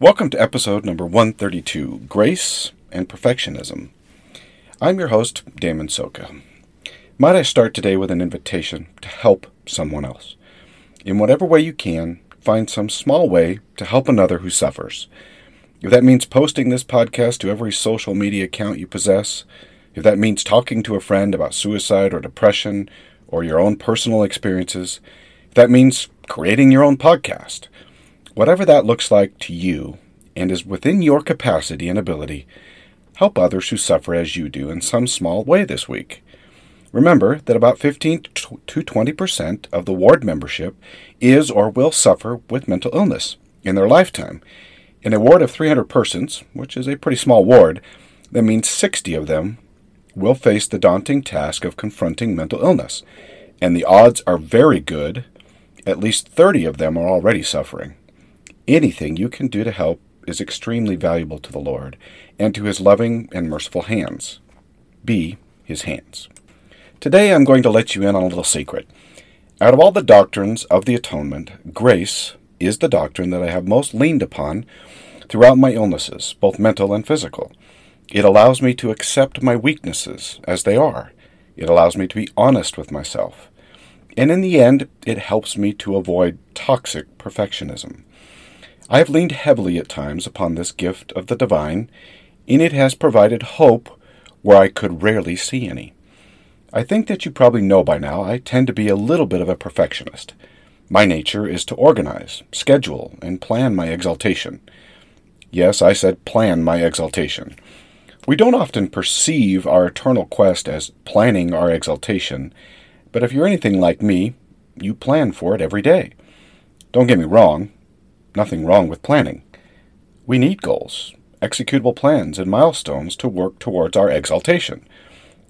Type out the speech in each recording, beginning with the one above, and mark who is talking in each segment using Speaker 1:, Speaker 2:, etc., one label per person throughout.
Speaker 1: Welcome to episode number 132 Grace and Perfectionism. I'm your host, Damon Soka. Might I start today with an invitation to help someone else? In whatever way you can, find some small way to help another who suffers. If that means posting this podcast to every social media account you possess, if that means talking to a friend about suicide or depression or your own personal experiences, if that means creating your own podcast, Whatever that looks like to you and is within your capacity and ability, help others who suffer as you do in some small way this week. Remember that about 15 to 20% of the ward membership is or will suffer with mental illness in their lifetime. In a ward of 300 persons, which is a pretty small ward, that means 60 of them will face the daunting task of confronting mental illness, and the odds are very good. At least 30 of them are already suffering. Anything you can do to help is extremely valuable to the Lord and to his loving and merciful hands. Be his hands. Today I'm going to let you in on a little secret. Out of all the doctrines of the atonement, grace is the doctrine that I have most leaned upon throughout my illnesses, both mental and physical. It allows me to accept my weaknesses as they are. It allows me to be honest with myself. And in the end, it helps me to avoid toxic perfectionism. I have leaned heavily at times upon this gift of the divine, and it has provided hope where I could rarely see any. I think that you probably know by now I tend to be a little bit of a perfectionist. My nature is to organize, schedule, and plan my exaltation. Yes, I said plan my exaltation. We don't often perceive our eternal quest as planning our exaltation, but if you're anything like me, you plan for it every day. Don't get me wrong, nothing wrong with planning. We need goals, executable plans, and milestones to work towards our exaltation.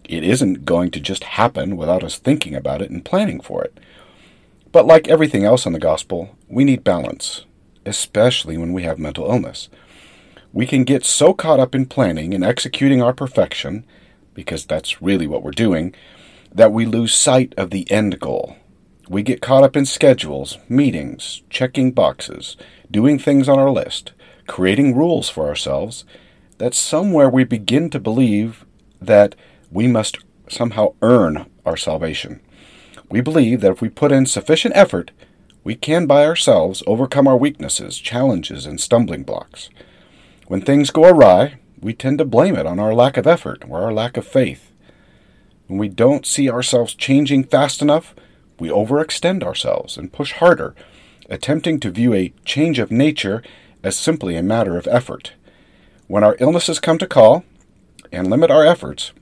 Speaker 1: It isn't going to just happen without us thinking about it and planning for it. But like everything else in the gospel, we need balance, especially when we have mental illness. We can get so caught up in planning and executing our perfection, because that's really what we're doing, that we lose sight of the end goal, we get caught up in schedules, meetings, checking boxes, doing things on our list, creating rules for ourselves, that somewhere we begin to believe that we must somehow earn our salvation. We believe that if we put in sufficient effort, we can by ourselves overcome our weaknesses, challenges, and stumbling blocks. When things go awry, we tend to blame it on our lack of effort or our lack of faith. When we don't see ourselves changing fast enough, we overextend ourselves and push harder, attempting to view a change of nature as simply a matter of effort. When our illnesses come to call and limit our efforts,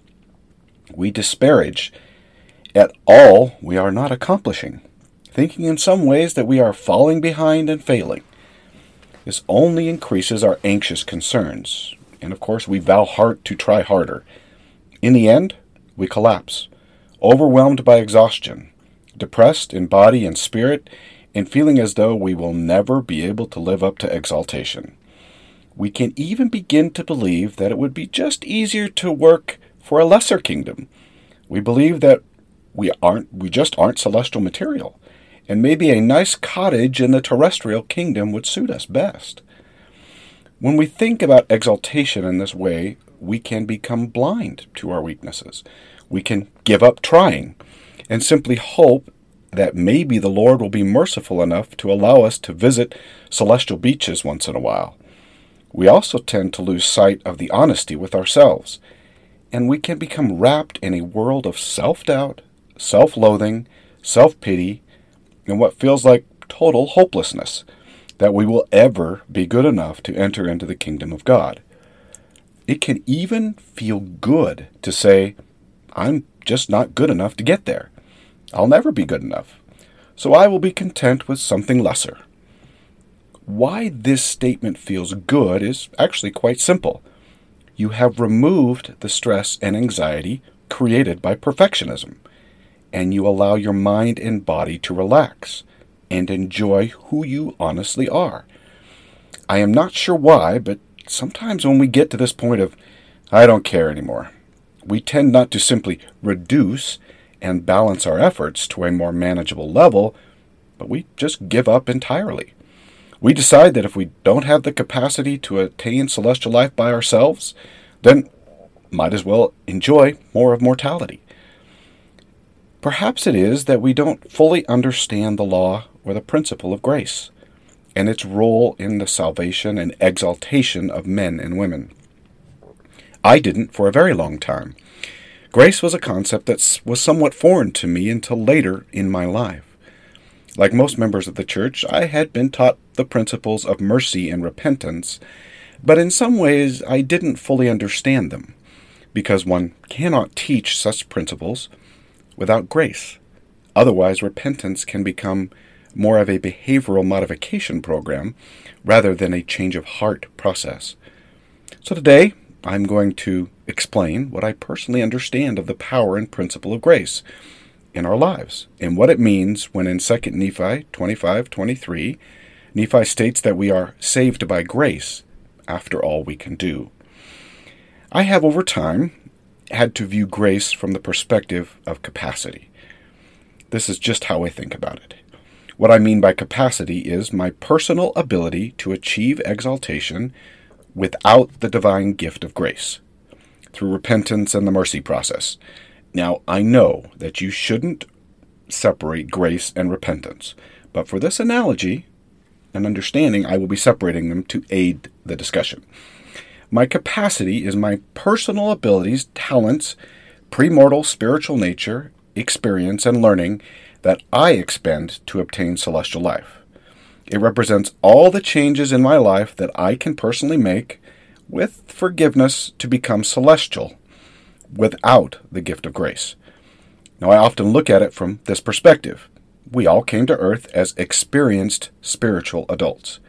Speaker 1: we disparage at all we are not accomplishing, thinking in some ways that we are falling behind and failing. This only increases our anxious concerns, and of course, we vow hard to try harder. In the end, we collapse, overwhelmed by exhaustion, depressed in body and spirit, and feeling as though we will never be able to live up to exaltation. We can even begin to believe that it would be just easier to work for a lesser kingdom. We believe that we aren't we just aren't celestial material, and maybe a nice cottage in the terrestrial kingdom would suit us best. When we think about exaltation in this way, we can become blind to our weaknesses. We can give up trying and simply hope that maybe the Lord will be merciful enough to allow us to visit celestial beaches once in a while. We also tend to lose sight of the honesty with ourselves, and we can become wrapped in a world of self doubt, self loathing, self pity, and what feels like total hopelessness that we will ever be good enough to enter into the kingdom of God. It can even feel good to say, I'm just not good enough to get there. I'll never be good enough, so I will be content with something lesser. Why this statement feels good is actually quite simple. You have removed the stress and anxiety created by perfectionism, and you allow your mind and body to relax and enjoy who you honestly are. I am not sure why, but sometimes when we get to this point of, I don't care anymore, we tend not to simply reduce and balance our efforts to a more manageable level, but we just give up entirely. We decide that if we don't have the capacity to attain celestial life by ourselves, then might as well enjoy more of mortality. Perhaps it is that we don't fully understand the law or the principle of grace and its role in the salvation and exaltation of men and women. I didn't for a very long time. Grace was a concept that was somewhat foreign to me until later in my life. Like most members of the church, I had been taught the principles of mercy and repentance, but in some ways I didn't fully understand them, because one cannot teach such principles without grace. Otherwise, repentance can become more of a behavioral modification program rather than a change of heart process. So today, I'm going to explain what I personally understand of the power and principle of grace in our lives and what it means when in 2 Nephi 25:23 Nephi states that we are saved by grace after all we can do. I have over time had to view grace from the perspective of capacity. This is just how I think about it. What I mean by capacity is my personal ability to achieve exaltation without the divine gift of grace through repentance and the mercy process. Now, I know that you shouldn't separate grace and repentance, but for this analogy and understanding, I will be separating them to aid the discussion. My capacity is my personal abilities, talents, premortal spiritual nature, experience, and learning that I expend to obtain celestial life. It represents all the changes in my life that I can personally make with forgiveness to become celestial without the gift of grace. Now, I often look at it from this perspective. We all came to earth as experienced spiritual adults.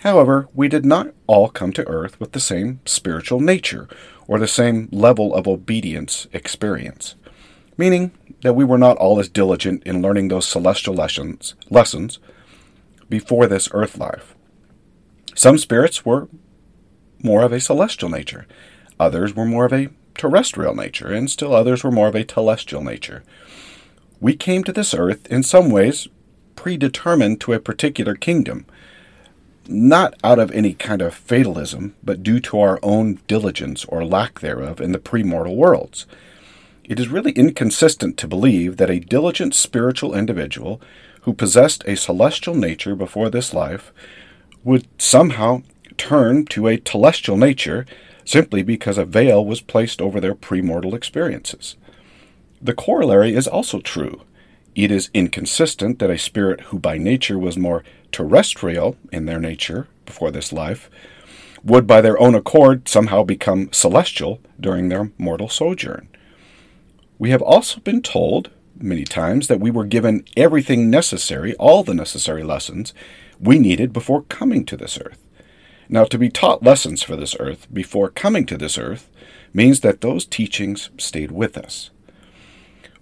Speaker 1: However, we did not all come to earth with the same spiritual nature or the same level of obedience experience, meaning that we were not all as diligent in learning those celestial lessons, lessons before this earth life. Some spirits were more of a celestial nature, others were more of a terrestrial nature, and still others were more of a telestial nature. We came to this earth in some ways predetermined to a particular kingdom, not out of any kind of fatalism, but due to our own diligence or lack thereof in the premortal worlds. It is really inconsistent to believe that a diligent spiritual individual who possessed a celestial nature before this life would somehow turn to a telestial nature simply because a veil was placed over their premortal experiences. The corollary is also true. It is inconsistent that a spirit who by nature was more terrestrial in their nature before this life would by their own accord somehow become celestial during their mortal sojourn. We have also been told many times that we were given everything necessary, all the necessary lessons we needed before coming to this earth. Now, to be taught lessons for this earth before coming to this earth means that those teachings stayed with us.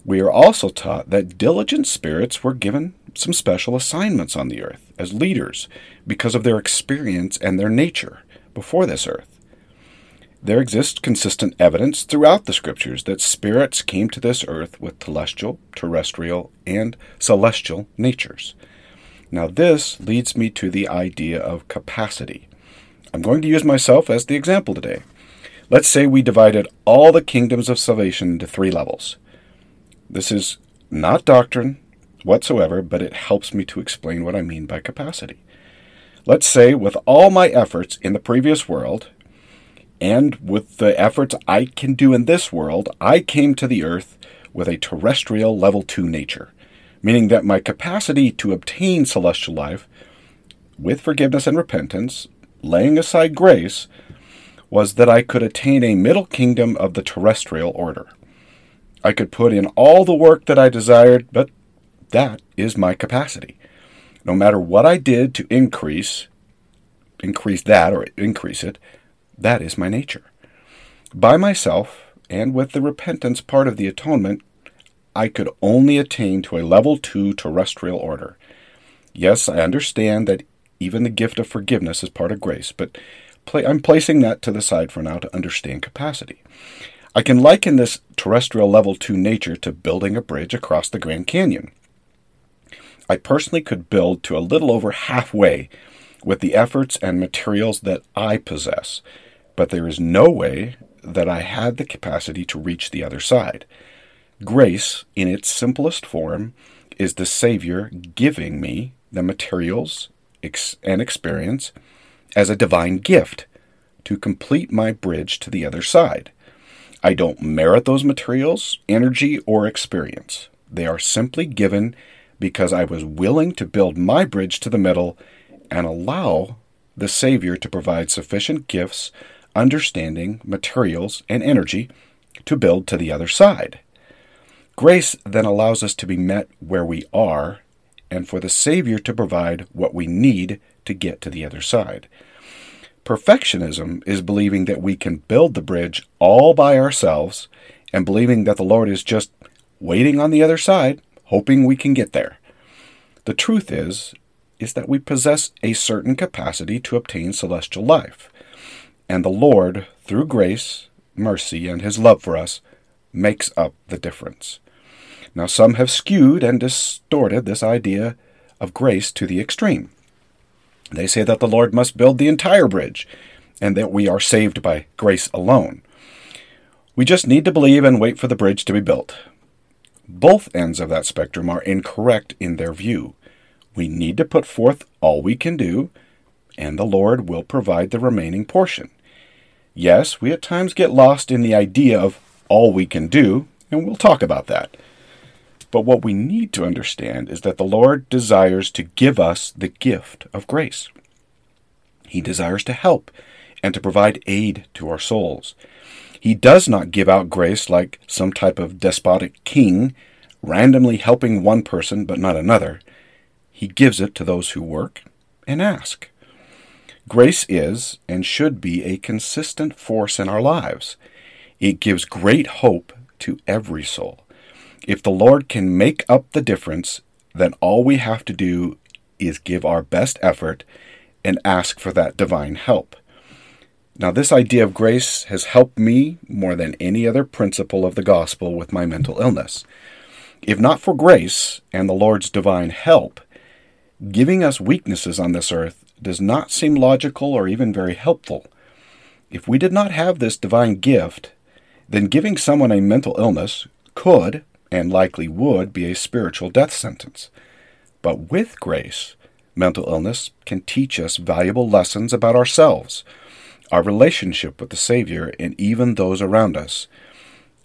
Speaker 1: We are also taught that diligent spirits were given some special assignments on the earth as leaders because of their experience and their nature before this earth. There exists consistent evidence throughout the scriptures that spirits came to this earth with celestial, terrestrial, and celestial natures. Now, this leads me to the idea of capacity. I'm going to use myself as the example today. Let's say we divided all the kingdoms of salvation into three levels. This is not doctrine whatsoever, but it helps me to explain what I mean by capacity. Let's say, with all my efforts in the previous world, and with the efforts I can do in this world, I came to the earth with a terrestrial level 2 nature, meaning that my capacity to obtain celestial life with forgiveness and repentance laying aside grace, was that I could attain a middle kingdom of the terrestrial order. I could put in all the work that I desired, but that is my capacity. No matter what I did to increase, increase that or increase it, that is my nature. By myself, and with the repentance part of the atonement, I could only attain to a level 2 terrestrial order. Yes, I understand that even the gift of forgiveness is part of grace, but I'm placing that to the side for now to understand capacity. I can liken this terrestrial level 2 nature to building a bridge across the Grand Canyon. I personally could build to a little over halfway with the efforts and materials that I possess, but there is no way that I had the capacity to reach the other side. Grace, in its simplest form, is the Savior giving me the materials and experience as a divine gift to complete my bridge to the other side. I don't merit those materials, energy, or experience. They are simply given because I was willing to build my bridge to the middle and allow the Savior to provide sufficient gifts, understanding, materials, and energy to build to the other side. Grace then allows us to be met where we are and for the Savior to provide what we need to get to the other side. Perfectionism is believing that we can build the bridge all by ourselves and believing that the Lord is just waiting on the other side, hoping we can get there. The truth is is that we possess a certain capacity to obtain celestial life, and the Lord, through grace, mercy, and his love for us, makes up the difference. Now, some have skewed and distorted this idea of grace to the extreme. They say that the Lord must build the entire bridge and that we are saved by grace alone. We just need to believe and wait for the bridge to be built. Both ends of that spectrum are incorrect in their view. We need to put forth all we can do, and the Lord will provide the remaining portion. Yes, we at times get lost in the idea of all we can do, and we'll talk about that. But what we need to understand is that the Lord desires to give us the gift of grace. He desires to help and to provide aid to our souls. He does not give out grace like some type of despotic king, randomly helping one person but not another. He gives it to those who work and ask. Grace is and should be a consistent force in our lives. It gives great hope to every soul. If the Lord can make up the difference, then all we have to do is give our best effort and ask for that divine help. Now, this idea of grace has helped me more than any other principle of the gospel with my mental illness. If not for grace and the Lord's divine help, giving us weaknesses on this earth does not seem logical or even very helpful. If we did not have this divine gift, then giving someone a mental illness could, and likely would be a spiritual death sentence. But with grace, mental illness can teach us valuable lessons about ourselves, our relationship with the Savior, and even those around us.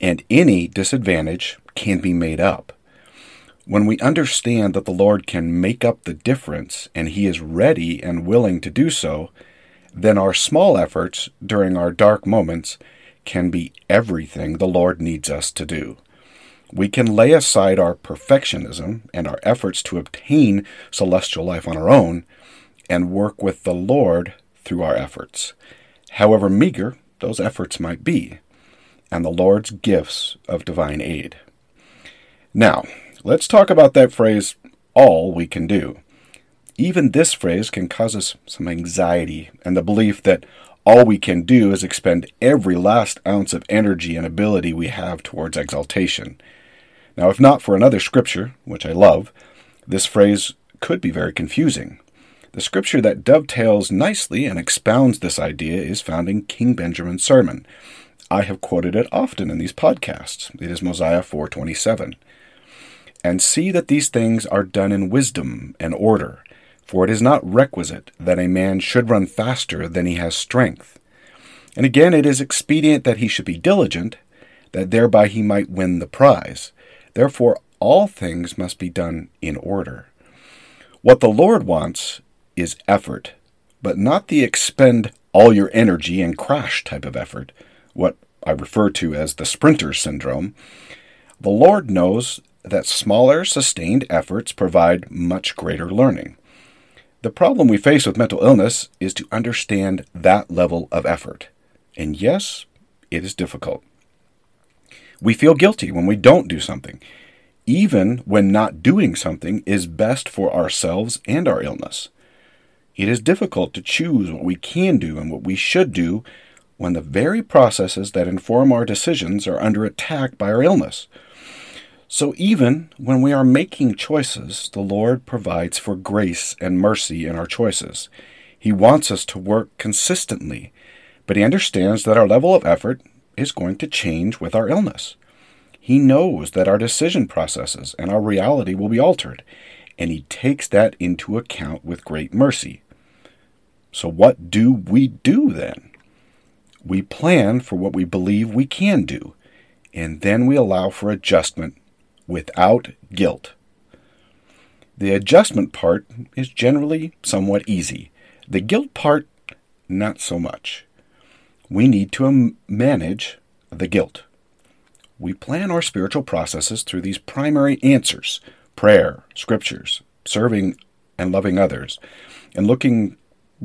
Speaker 1: And any disadvantage can be made up. When we understand that the Lord can make up the difference and He is ready and willing to do so, then our small efforts during our dark moments can be everything the Lord needs us to do we can lay aside our perfectionism and our efforts to obtain celestial life on our own and work with the Lord through our efforts, however meager those efforts might be, and the Lord's gifts of divine aid. Now, let's talk about that phrase, all we can do. Even this phrase can cause us some anxiety and the belief that all we can do is expend every last ounce of energy and ability we have towards exaltation. Now, if not for another scripture, which I love, this phrase could be very confusing. The scripture that dovetails nicely and expounds this idea is found in King Benjamin's sermon. I have quoted it often in these podcasts. It is Mosiah 4:27. And see that these things are done in wisdom and order, for it is not requisite that a man should run faster than he has strength. And again, it is expedient that he should be diligent, that thereby he might win the prize. Therefore, all things must be done in order. What the Lord wants is effort, but not the expend all your energy and crash type of effort, what I refer to as the sprinter syndrome. The Lord knows that smaller, sustained efforts provide much greater learning. The problem we face with mental illness is to understand that level of effort. And yes, it is difficult. We feel guilty when we don't do something, even when not doing something is best for ourselves and our illness. It is difficult to choose what we can do and what we should do when the very processes that inform our decisions are under attack by our illness. So, even when we are making choices, the Lord provides for grace and mercy in our choices. He wants us to work consistently, but he understands that our level of effort is going to change with our illness. He knows that our decision processes and our reality will be altered, and he takes that into account with great mercy. So, what do we do then? We plan for what we believe we can do, and then we allow for adjustment without guilt. The adjustment part is generally somewhat easy. The guilt part, not so much. We need to manage the guilt. We plan our spiritual processes through these primary answers prayer, scriptures, serving and loving others, and looking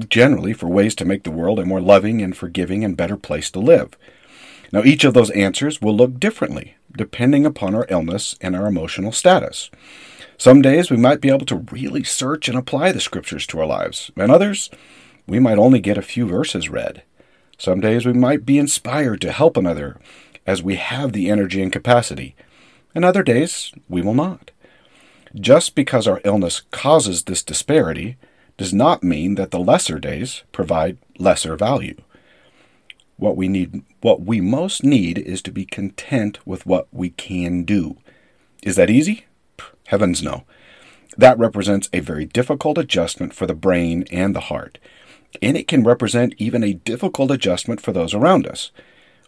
Speaker 1: generally for ways to make the world a more loving and forgiving and better place to live. Now, each of those answers will look differently depending upon our illness and our emotional status. Some days we might be able to really search and apply the scriptures to our lives, and others we might only get a few verses read. Some days we might be inspired to help another as we have the energy and capacity, and other days we will not. Just because our illness causes this disparity does not mean that the lesser days provide lesser value. What we need what we most need is to be content with what we can do. Is that easy? Heavens no. That represents a very difficult adjustment for the brain and the heart and it can represent even a difficult adjustment for those around us.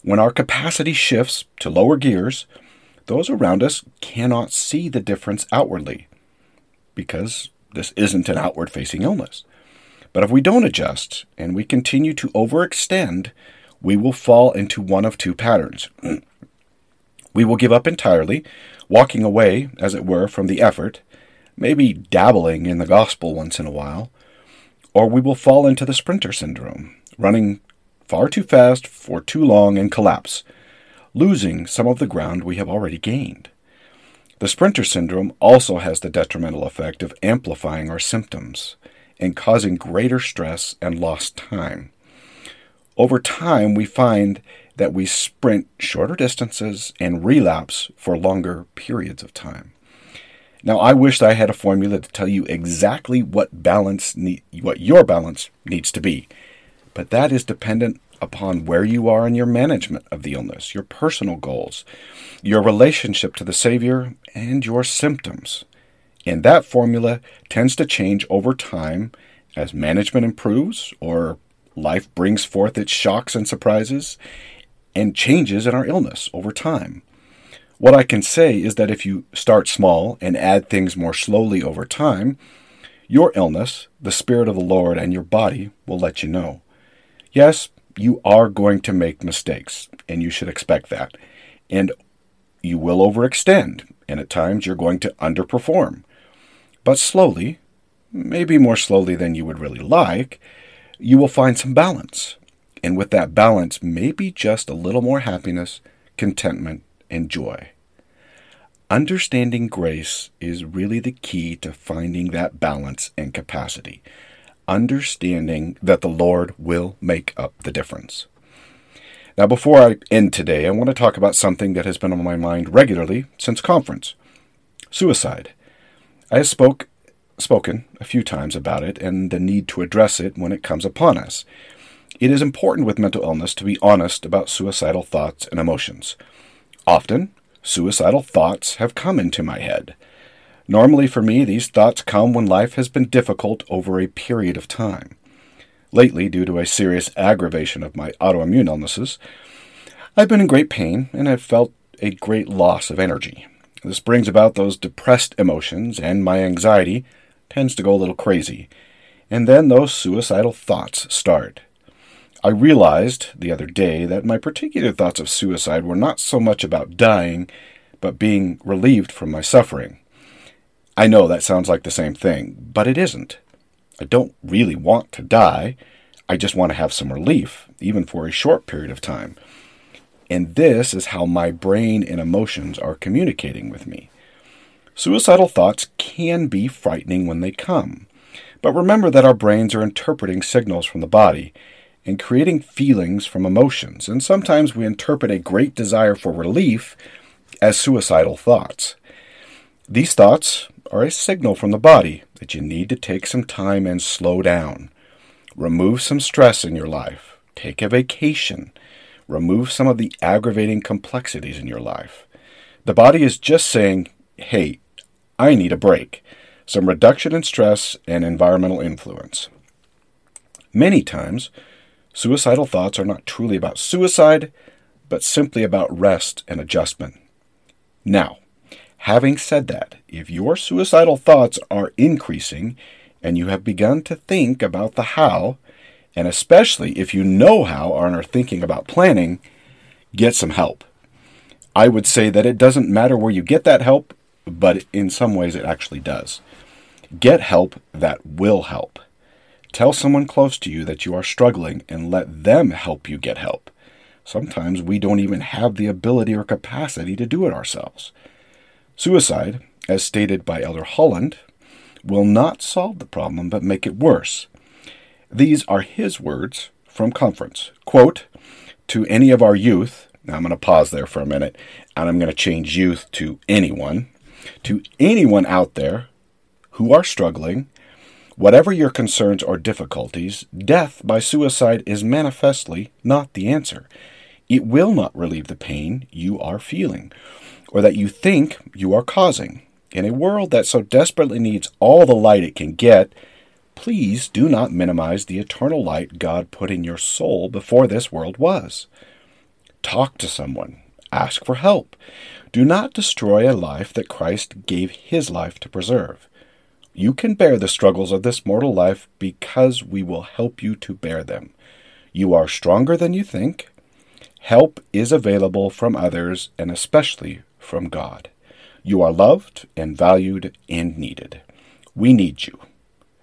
Speaker 1: When our capacity shifts to lower gears, those around us cannot see the difference outwardly because this isn't an outward facing illness. But if we don't adjust and we continue to overextend, we will fall into one of two patterns. we will give up entirely, walking away, as it were, from the effort, maybe dabbling in the gospel once in a while, or we will fall into the sprinter syndrome, running far too fast for too long and collapse, losing some of the ground we have already gained. The sprinter syndrome also has the detrimental effect of amplifying our symptoms and causing greater stress and lost time. Over time, we find that we sprint shorter distances and relapse for longer periods of time. Now, I wish I had a formula to tell you exactly what balance ne- what your balance needs to be, but that is dependent upon where you are in your management of the illness, your personal goals, your relationship to the Savior, and your symptoms. And that formula tends to change over time as management improves or life brings forth its shocks and surprises and changes in our illness over time. What I can say is that if you start small and add things more slowly over time, your illness, the Spirit of the Lord, and your body will let you know. Yes, you are going to make mistakes, and you should expect that. And you will overextend, and at times you're going to underperform. But slowly, maybe more slowly than you would really like, you will find some balance. And with that balance, maybe just a little more happiness, contentment, and joy. Understanding grace is really the key to finding that balance and capacity. Understanding that the Lord will make up the difference. Now, before I end today, I want to talk about something that has been on my mind regularly since conference suicide. I spoke, spoken a few times about it and the need to address it when it comes upon us. It is important with mental illness to be honest about suicidal thoughts and emotions. Often, suicidal thoughts have come into my head. Normally, for me, these thoughts come when life has been difficult over a period of time. Lately, due to a serious aggravation of my autoimmune illnesses, I've been in great pain and have felt a great loss of energy. This brings about those depressed emotions, and my anxiety tends to go a little crazy. And then those suicidal thoughts start. I realized the other day that my particular thoughts of suicide were not so much about dying, but being relieved from my suffering. I know that sounds like the same thing, but it isn't. I don't really want to die. I just want to have some relief, even for a short period of time. And this is how my brain and emotions are communicating with me. Suicidal thoughts can be frightening when they come. But remember that our brains are interpreting signals from the body, and creating feelings from emotions, and sometimes we interpret a great desire for relief as suicidal thoughts. These thoughts are a signal from the body that you need to take some time and slow down. Remove some stress in your life. Take a vacation. Remove some of the aggravating complexities in your life. The body is just saying, hey, I need a break. Some reduction in stress and environmental influence. Many times, suicidal thoughts are not truly about suicide, but simply about rest and adjustment. Now, having said that, if your suicidal thoughts are increasing and you have begun to think about the how, and especially if you know how and are thinking about planning, get some help. I would say that it doesn't matter where you get that help, but in some ways it actually does. Get help that will help. Tell someone close to you that you are struggling and let them help you get help. Sometimes we don't even have the ability or capacity to do it ourselves. Suicide, as stated by Elder Holland, will not solve the problem but make it worse. These are his words from conference. Quote, to any of our youth, now I'm going to pause there for a minute and I'm going to change youth to anyone. To anyone out there who are struggling, whatever your concerns or difficulties, death by suicide is manifestly not the answer. It will not relieve the pain you are feeling or that you think you are causing. In a world that so desperately needs all the light it can get, please do not minimize the eternal light God put in your soul before this world was. Talk to someone. Ask for help. Do not destroy a life that Christ gave his life to preserve. You can bear the struggles of this mortal life because we will help you to bear them. You are stronger than you think. Help is available from others and especially from God. You are loved and valued and needed. We need you.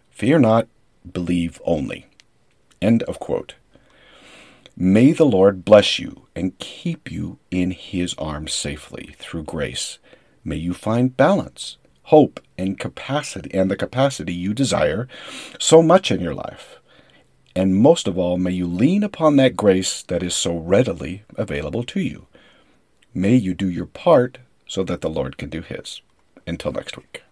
Speaker 1: Fear not, believe only. End of quote. May the Lord bless you and keep you in his arms safely through grace. May you find balance, hope, and capacity and the capacity you desire so much in your life. And most of all, may you lean upon that grace that is so readily available to you. May you do your part so that the Lord can do his. Until next week.